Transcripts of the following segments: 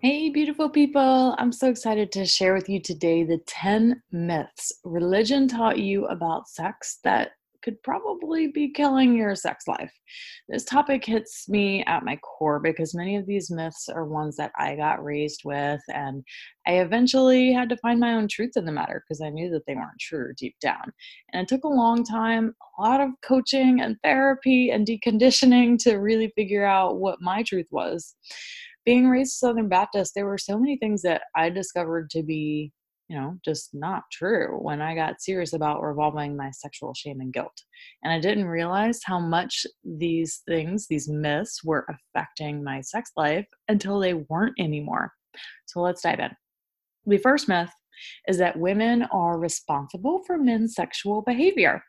Hey, beautiful people. I'm so excited to share with you today the 10 myths religion taught you about sex that could probably be killing your sex life. This topic hits me at my core because many of these myths are ones that I got raised with, and I eventually had to find my own truth in the matter because I knew that they weren't true deep down. And it took a long time, a lot of coaching and therapy and deconditioning to really figure out what my truth was being raised Southern Baptist, there were so many things that I discovered to be, you know, just not true when I got serious about revolving my sexual shame and guilt. And I didn't realize how much these things, these myths, were affecting my sex life until they weren't anymore. So let's dive in. The first myth is that women are responsible for men's sexual behavior.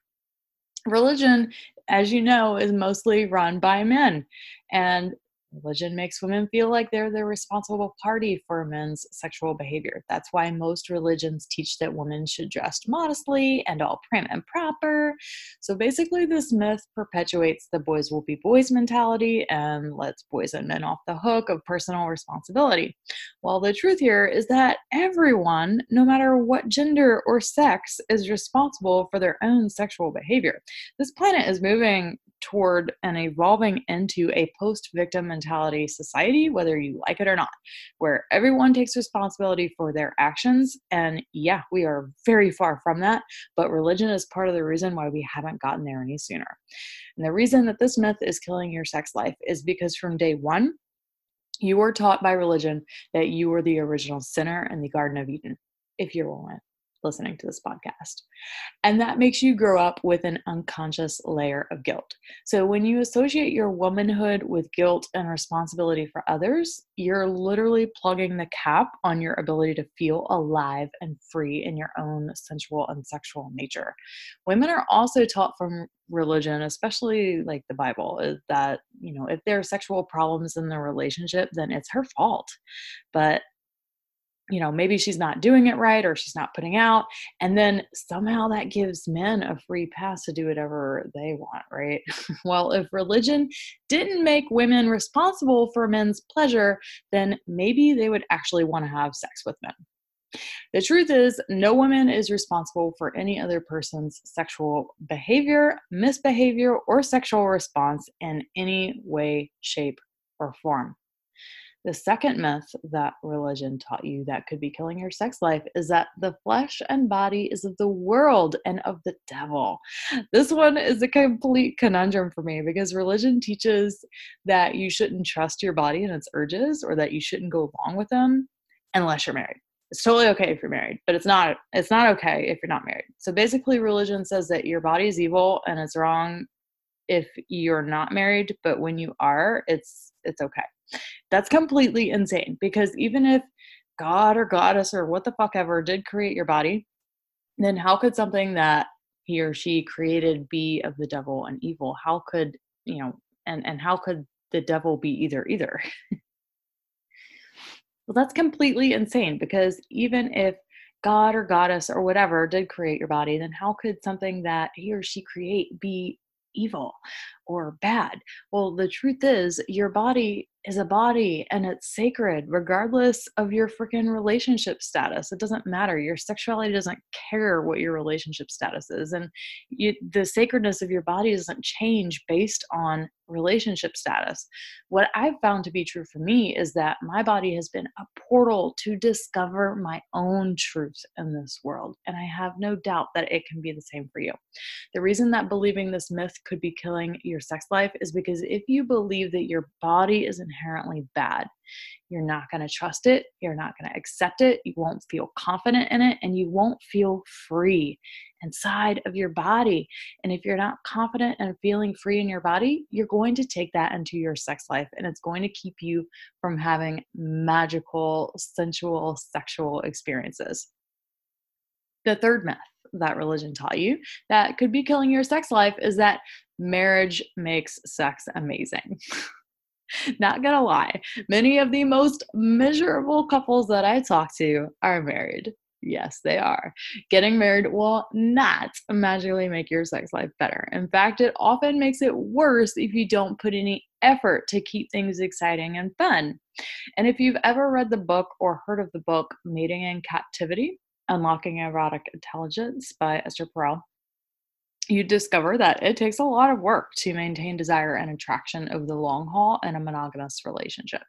Religion, as you know, is mostly run by men. And Religion makes women feel like they're the responsible party for men's sexual behavior. That's why most religions teach that women should dress modestly and all prim and proper. So basically, this myth perpetuates the boys will be boys mentality and lets boys and men off the hook of personal responsibility. While the truth here is that everyone, no matter what gender or sex, is responsible for their own sexual behavior. This planet is moving toward and evolving into a post victim mentality society, whether you like it or not, where everyone takes responsibility for their actions. And yeah, we are very far from that, but religion is part of the reason why we haven't gotten there any sooner. And the reason that this myth is killing your sex life is because from day one, you were taught by religion that you were the original sinner in the Garden of Eden, if you're a woman listening to this podcast. And that makes you grow up with an unconscious layer of guilt. So when you associate your womanhood with guilt and responsibility for others, you're literally plugging the cap on your ability to feel alive and free in your own sensual and sexual nature. Women are also taught from religion, especially like the Bible, is that, you know, if there are sexual problems in the relationship, then it's her fault. But you know, maybe she's not doing it right or she's not putting out. And then somehow that gives men a free pass to do whatever they want, right? well, if religion didn't make women responsible for men's pleasure, then maybe they would actually want to have sex with men. The truth is, no woman is responsible for any other person's sexual behavior, misbehavior, or sexual response in any way, shape, or form. The second myth that religion taught you that could be killing your sex life is that the flesh and body is of the world and of the devil. This one is a complete conundrum for me because religion teaches that you shouldn't trust your body and its urges or that you shouldn't go along with them unless you're married. It's totally okay if you're married, but it's not it's not okay if you're not married. So basically religion says that your body is evil and it's wrong if you're not married, but when you are, it's it's okay. That's completely insane because even if God or goddess or what the fuck ever did create your body, then how could something that he or she created be of the devil and evil? How could, you know, and and how could the devil be either either? well, that's completely insane because even if God or goddess or whatever did create your body, then how could something that he or she create be evil or bad? Well, the truth is, your body is a body and it's sacred regardless of your freaking relationship status. It doesn't matter. Your sexuality doesn't care what your relationship status is and you, the sacredness of your body doesn't change based on relationship status. What i've found to be true for me is that my body has been a portal to discover my own truth in this world and i have no doubt that it can be the same for you. The reason that believing this myth could be killing your sex life is because if you believe that your body is inherently bad, you're not going to trust it, you're not going to accept it, you won't feel confident in it, and you won't feel free inside of your body. And if you're not confident and feeling free in your body, you're going to take that into your sex life and it's going to keep you from having magical, sensual, sexual experiences. The third myth that religion taught you that could be killing your sex life is that marriage makes sex amazing. Not gonna lie, many of the most miserable couples that I talk to are married. Yes, they are. Getting married will not magically make your sex life better. In fact, it often makes it worse if you don't put any effort to keep things exciting and fun. And if you've ever read the book or heard of the book Mating in Captivity, Unlocking Erotic Intelligence by Esther Perel, you discover that it takes a lot of work to maintain desire and attraction over the long haul in a monogamous relationship.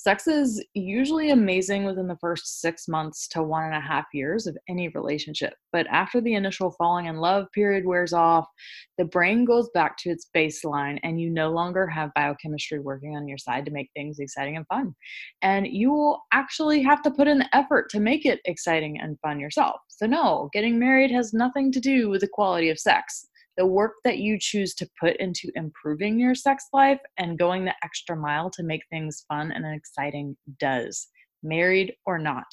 Sex is usually amazing within the first six months to one and a half years of any relationship. But after the initial falling in love period wears off, the brain goes back to its baseline and you no longer have biochemistry working on your side to make things exciting and fun. And you will actually have to put in the effort to make it exciting and fun yourself. So, no, getting married has nothing to do with the quality of sex the work that you choose to put into improving your sex life and going the extra mile to make things fun and exciting does married or not.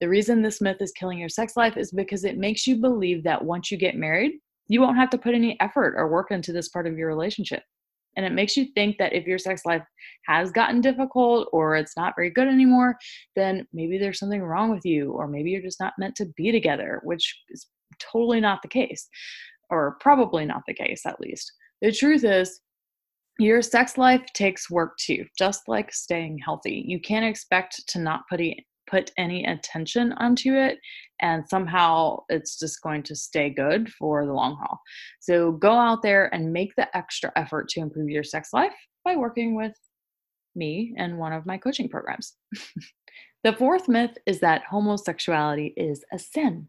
The reason this myth is killing your sex life is because it makes you believe that once you get married, you won't have to put any effort or work into this part of your relationship. And it makes you think that if your sex life has gotten difficult or it's not very good anymore, then maybe there's something wrong with you, or maybe you're just not meant to be together, which is totally not the case or probably not the case at least. The truth is, your sex life takes work too, just like staying healthy. You can't expect to not put, e- put any attention onto it and somehow it's just going to stay good for the long haul. So go out there and make the extra effort to improve your sex life by working with me and one of my coaching programs. the fourth myth is that homosexuality is a sin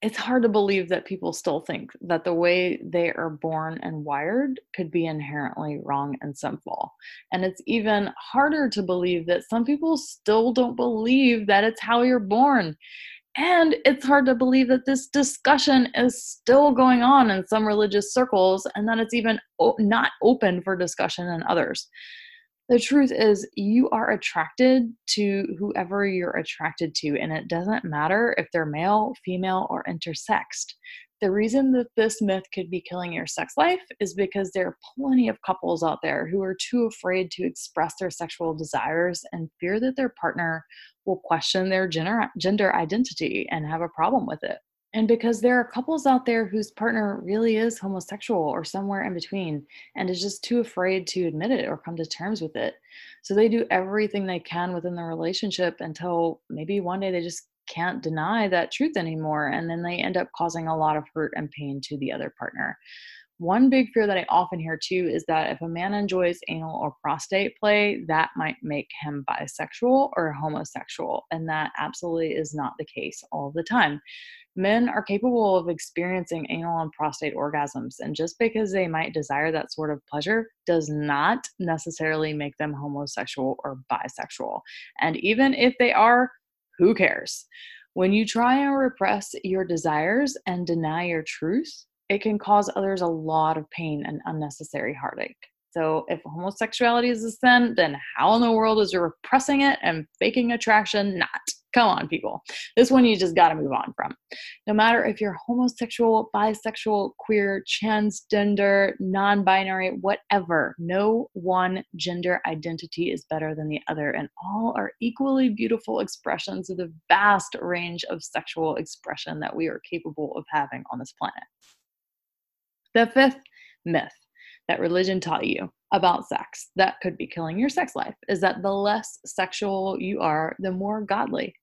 it's hard to believe that people still think that the way they are born and wired could be inherently wrong and sinful. And it's even harder to believe that some people still don't believe that it's how you're born. And it's hard to believe that this discussion is still going on in some religious circles and that it's even not open for discussion in others the truth is you are attracted to whoever you're attracted to and it doesn't matter if they're male female or intersexed. The reason that this myth could be killing your sex life is because there are plenty of couples out there who are too afraid to express their sexual desires and fear that their partner will question their gender, gender identity and have a problem with it and because there are couples out there whose partner really is homosexual or somewhere in between and is just too afraid to admit it or come to terms with it. So they do everything they can within the relationship until maybe one day they just can't deny that truth anymore. And then they end up causing a lot of hurt and pain to the other partner. One big fear that I often hear too is that if a man enjoys anal or prostate play, that might make him bisexual or homosexual. And that absolutely is not the case all the time men are capable of experiencing anal and prostate orgasms. And just because they might desire that sort of pleasure does not necessarily make them homosexual or bisexual. And even if they are, who cares? When you try and repress your desires and deny your truth, it can cause others a lot of pain and unnecessary heartache. So, if homosexuality is a sin, then how in the world is you're repressing it and faking attraction not? Come on, people. This one you just got to move on from. No matter if you're homosexual, bisexual, queer, transgender, non binary, whatever, no one gender identity is better than the other, and all are equally beautiful expressions of the vast range of sexual expression that we are capable of having on this planet. The fifth myth that religion taught you about sex that could be killing your sex life is that the less sexual you are, the more godly.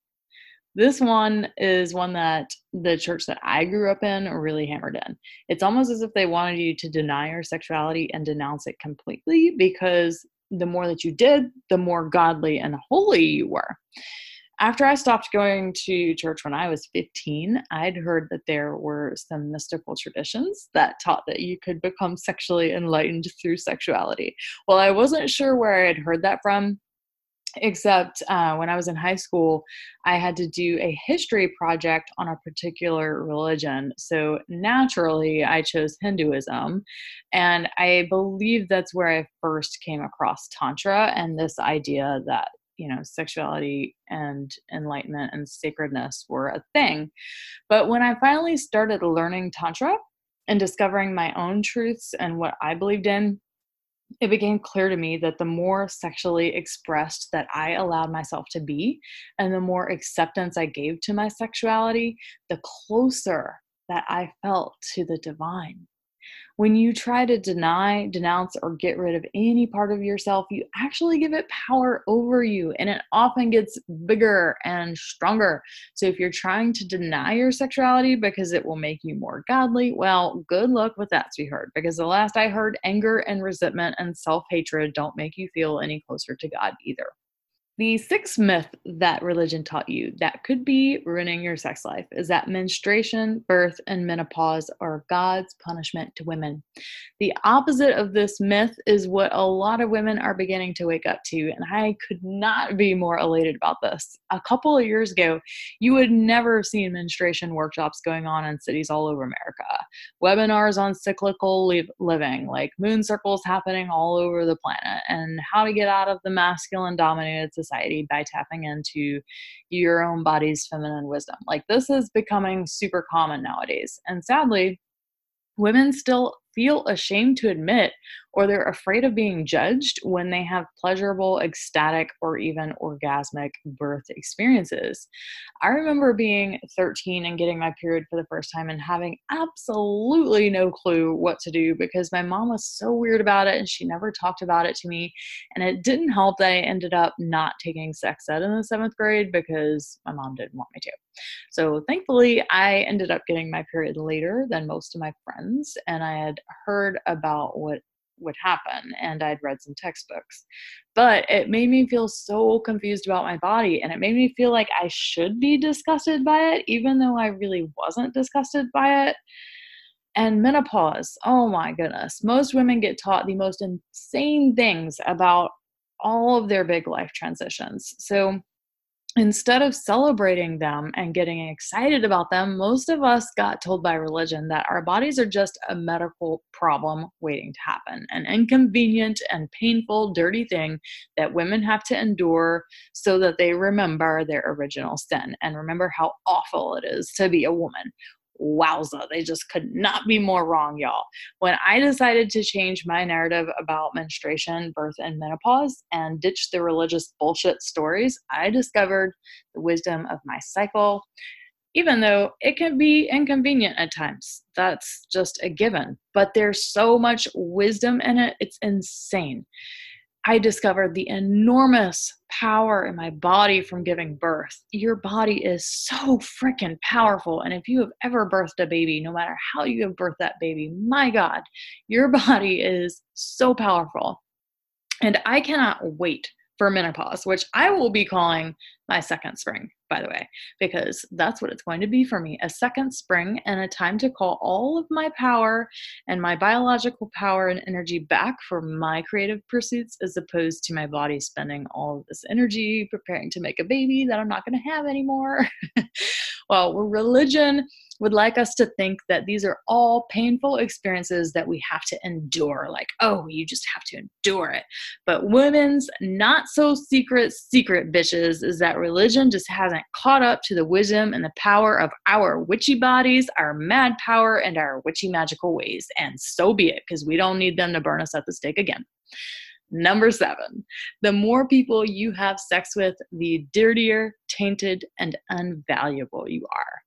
This one is one that the church that I grew up in really hammered in. It's almost as if they wanted you to deny your sexuality and denounce it completely because the more that you did, the more godly and holy you were. After I stopped going to church when I was 15, I'd heard that there were some mystical traditions that taught that you could become sexually enlightened through sexuality. Well, I wasn't sure where I had heard that from, except uh, when I was in high school, I had to do a history project on a particular religion. So naturally, I chose Hinduism. And I believe that's where I first came across Tantra and this idea that you know sexuality and enlightenment and sacredness were a thing but when i finally started learning tantra and discovering my own truths and what i believed in it became clear to me that the more sexually expressed that I allowed myself to be, and the more acceptance I gave to my sexuality, the closer that I felt to the divine. When you try to deny, denounce, or get rid of any part of yourself, you actually give it power over you, and it often gets bigger and stronger. So, if you're trying to deny your sexuality because it will make you more godly, well, good luck with that, sweetheart. Because the last I heard, anger and resentment and self hatred don't make you feel any closer to God either. The sixth myth that religion taught you that could be ruining your sex life is that menstruation, birth, and menopause are God's punishment to women. The opposite of this myth is what a lot of women are beginning to wake up to, and I could not be more elated about this. A couple of years ago, you would never have seen menstruation workshops going on in cities all over America, webinars on cyclical living, like moon circles happening all over the planet, and how to get out of the masculine dominated by tapping into your own body's feminine wisdom. Like this is becoming super common nowadays. And sadly, women still feel ashamed to admit or they're afraid of being judged when they have pleasurable, ecstatic, or even orgasmic birth experiences. I remember being 13 and getting my period for the first time and having absolutely no clue what to do because my mom was so weird about it and she never talked about it to me. And it didn't help that I ended up not taking sex ed in the seventh grade because my mom didn't want me to. So thankfully, I ended up getting my period later than most of my friends, and I had heard about what would happen and I'd read some textbooks. But it made me feel so confused about my body and it made me feel like I should be disgusted by it, even though I really wasn't disgusted by it. And menopause, oh my goodness. Most women get taught the most insane things about all of their big life transitions. So instead of celebrating them and getting excited about them, most of us got told by religion that our bodies are just a medical problem waiting to happen, an inconvenient and painful, dirty thing that women have to endure so that they remember their original sin and remember how awful it is to be a woman wowza, they just could not be more wrong, y'all. When I decided to change my narrative about menstruation, birth, and menopause and ditch the religious bullshit stories, I discovered the wisdom of my cycle. Even though it can be inconvenient at times, that's just a given. But there's so much wisdom in it, it's insane. I discovered the enormous power in my body from giving birth. Your body is so freaking powerful. And if you have ever birthed a baby, no matter how you have birthed that baby, my God, your body is so powerful. And I cannot wait for menopause, which I will be calling my second spring, by the way, because that's what it's going to be for me a second spring and a time to call all of my power and my biological power and energy back for my creative pursuits as opposed to my body spending all of this energy preparing to make a baby that I'm not going to have anymore. well, we're religion would like us to think that these are all painful experiences that we have to endure. Like, oh, you just have to endure it. But women's not so secret, secret bitches is that religion just hasn't caught up to the wisdom and the power of our witchy bodies, our mad power, and our witchy magical ways. And so be it, because we don't need them to burn us at the stake again. Number seven, the more people you have sex with, the dirtier, tainted, and unvaluable you are.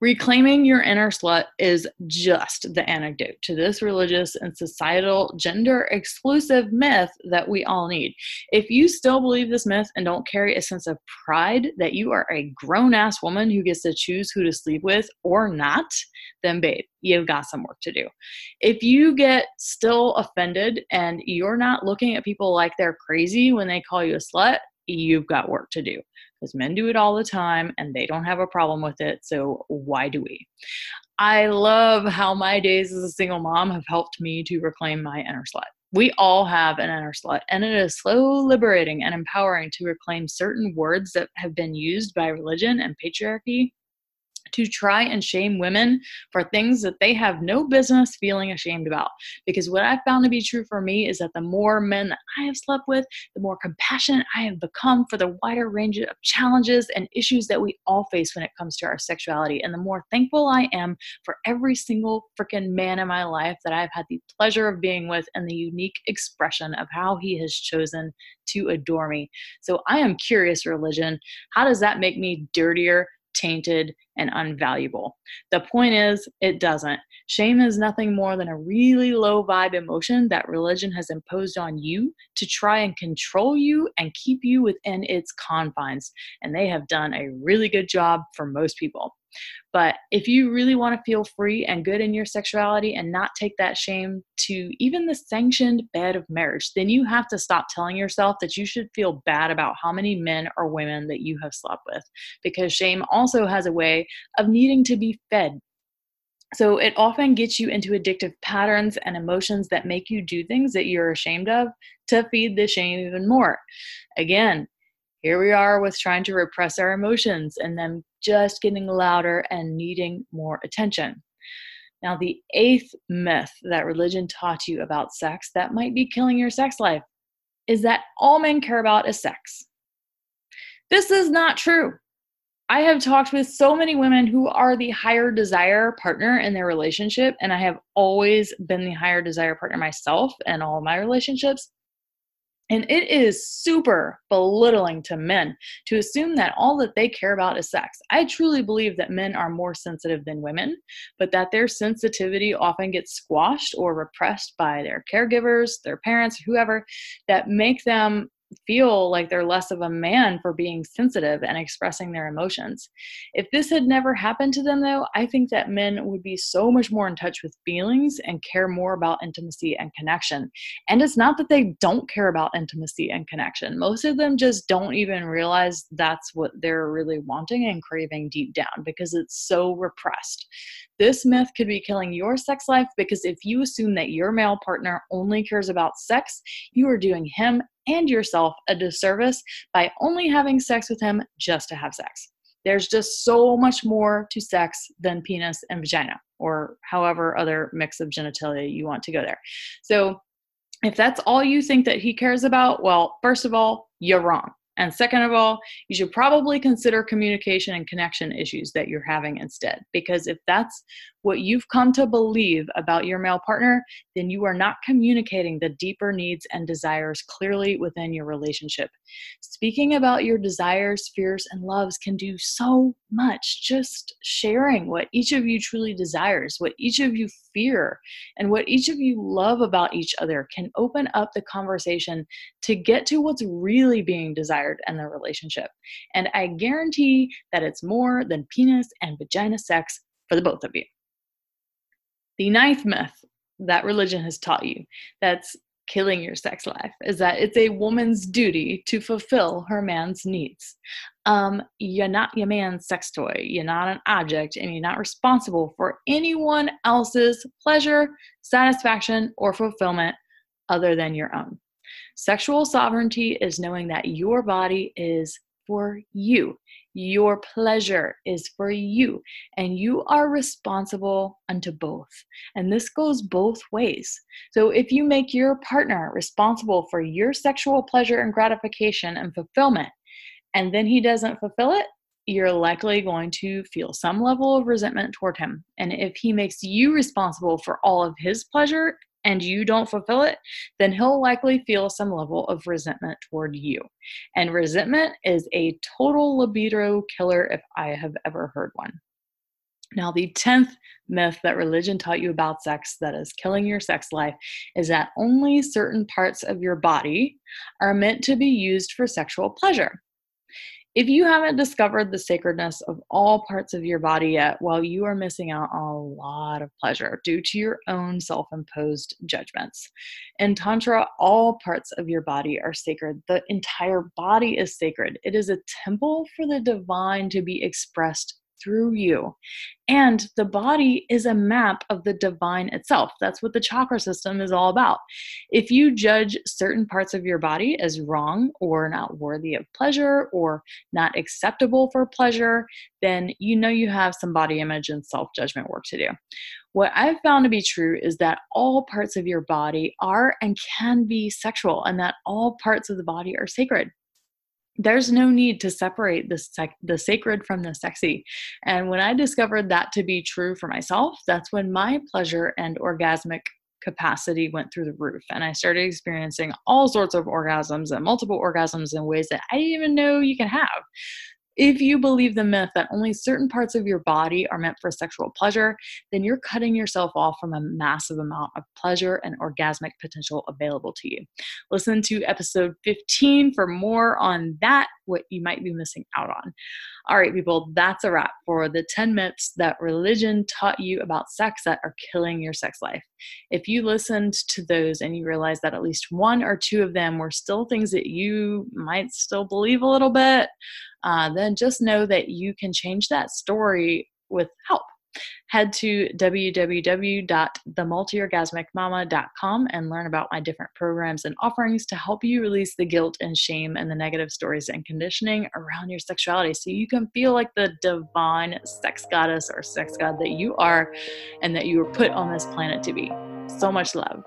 Reclaiming your inner slut is just the antidote to this religious and societal gender exclusive myth that we all need. If you still believe this myth and don't carry a sense of pride that you are a grown ass woman who gets to choose who to sleep with or not, then babe, you've got some work to do. If you get still offended and you're not looking at people like they're crazy when they call you a slut, you've got work to do because men do it all the time and they don't have a problem with it. So why do we? I love how my days as a single mom have helped me to reclaim my inner slut. We all have an inner slut, and it is so liberating and empowering to reclaim certain words that have been used by religion and patriarchy to try and shame women for things that they have no business feeling ashamed about. Because what I've found to be true for me is that the more men that I have slept with, the more compassionate I have become for the wider range of challenges and issues that we all face when it comes to our sexuality. And the more thankful I am for every single freaking man in my life that I've had the pleasure of being with and the unique expression of how he has chosen to adore me. So I am curious, religion, how does that make me dirtier? Tainted, and unvaluable. The point is, it doesn't. Shame is nothing more than a really low vibe emotion that religion has imposed on you to try and control you and keep you within its confines. And they have done a really good job for most people. But if you really want to feel free and good in your sexuality and not take that shame to even the sanctioned bed of marriage, then you have to stop telling yourself that you should feel bad about how many men or women that you have slept with. Because shame also has a way of needing to be fed. So it often gets you into addictive patterns and emotions that make you do things that you're ashamed of to feed the shame even more. Again, here we are with trying to repress our emotions and them just getting louder and needing more attention. Now, the eighth myth that religion taught you about sex that might be killing your sex life is that all men care about is sex. This is not true. I have talked with so many women who are the higher desire partner in their relationship, and I have always been the higher desire partner myself in all my relationships. And it is super belittling to men to assume that all that they care about is sex. I truly believe that men are more sensitive than women, but that their sensitivity often gets squashed or repressed by their caregivers, their parents, whoever, that make them feel like they're less of a man for being sensitive and expressing their emotions. If this had never happened to them, though, I think that men would be so much more in touch with feelings and care more about intimacy and connection. And it's not that they don't care about intimacy and connection, most of them just don't even realize that's what they're really wanting and craving deep down because it's so repressed. This myth could be killing your sex life because if you assume that your male partner only cares about sex, you are doing him and yourself a disservice by only having sex with him just to have sex. There's just so much more to sex than penis and vagina, or however other mix of genitalia you want to go there. So, if that's all you think that he cares about, well, first of all, you're wrong. And second of all, you should probably consider communication and connection issues that you're having instead. Because if that's what you've come to believe about your male partner, then you are not communicating the deeper needs and desires clearly within your relationship. Speaking about your desires, fears, and loves can do so much. Just sharing what each of you truly desires, what each of you fear, and what each of you love about each other can open up the conversation to get to what's really being desired in the relationship. And I guarantee that it's more than penis and vagina sex for the both of you. The ninth myth that religion has taught you that's killing your sex life is that it's a woman's duty to fulfill her man's needs. Um, you're not your man's sex toy. You're not an object, and you're not responsible for anyone else's pleasure, satisfaction, or fulfillment other than your own. Sexual sovereignty is knowing that your body is for you. Your pleasure is for you, and you are responsible unto both. And this goes both ways. So, if you make your partner responsible for your sexual pleasure and gratification and fulfillment, and then he doesn't fulfill it, you're likely going to feel some level of resentment toward him. And if he makes you responsible for all of his pleasure and you don't fulfill it, then he'll likely feel some level of resentment toward you. And resentment is a total libido killer if I have ever heard one. Now, the 10th myth that religion taught you about sex that is killing your sex life is that only certain parts of your body are meant to be used for sexual pleasure. If you haven't discovered the sacredness of all parts of your body yet, well, you are missing out on a lot of pleasure due to your own self imposed judgments. In Tantra, all parts of your body are sacred. The entire body is sacred. It is a temple for the divine to be expressed through you. And the body is a map of the divine itself. That's what the chakra system is all about. If you judge certain parts of your body as wrong or not worthy of pleasure or not acceptable for pleasure, then you know you have some body image and self judgment work to do. What I've found to be true is that all parts of your body are and can be sexual, and that all parts of the body are sacred there's no need to separate the, sec- the sacred from the sexy. And when I discovered that to be true for myself, that's when my pleasure and orgasmic capacity went through the roof. And I started experiencing all sorts of orgasms and multiple orgasms in ways that I didn't even know you can have. If you believe the myth that only certain parts of your body are meant for sexual pleasure, then you're cutting yourself off from a massive amount of pleasure and orgasmic potential available to you. Listen to episode 15 for more on that, what you might be missing out on. All right, people, that's a wrap for the 10 myths that religion taught you about sex that are killing your sex life. If you listened to those and you realized that at least one or two of them were still things that you might still believe a little bit, uh, then just know that you can change that story with help. Head to www.themultiorgasmicmama.com and learn about my different programs and offerings to help you release the guilt and shame and the negative stories and conditioning around your sexuality so you can feel like the divine sex goddess or sex god that you are and that you were put on this planet to be. So much love.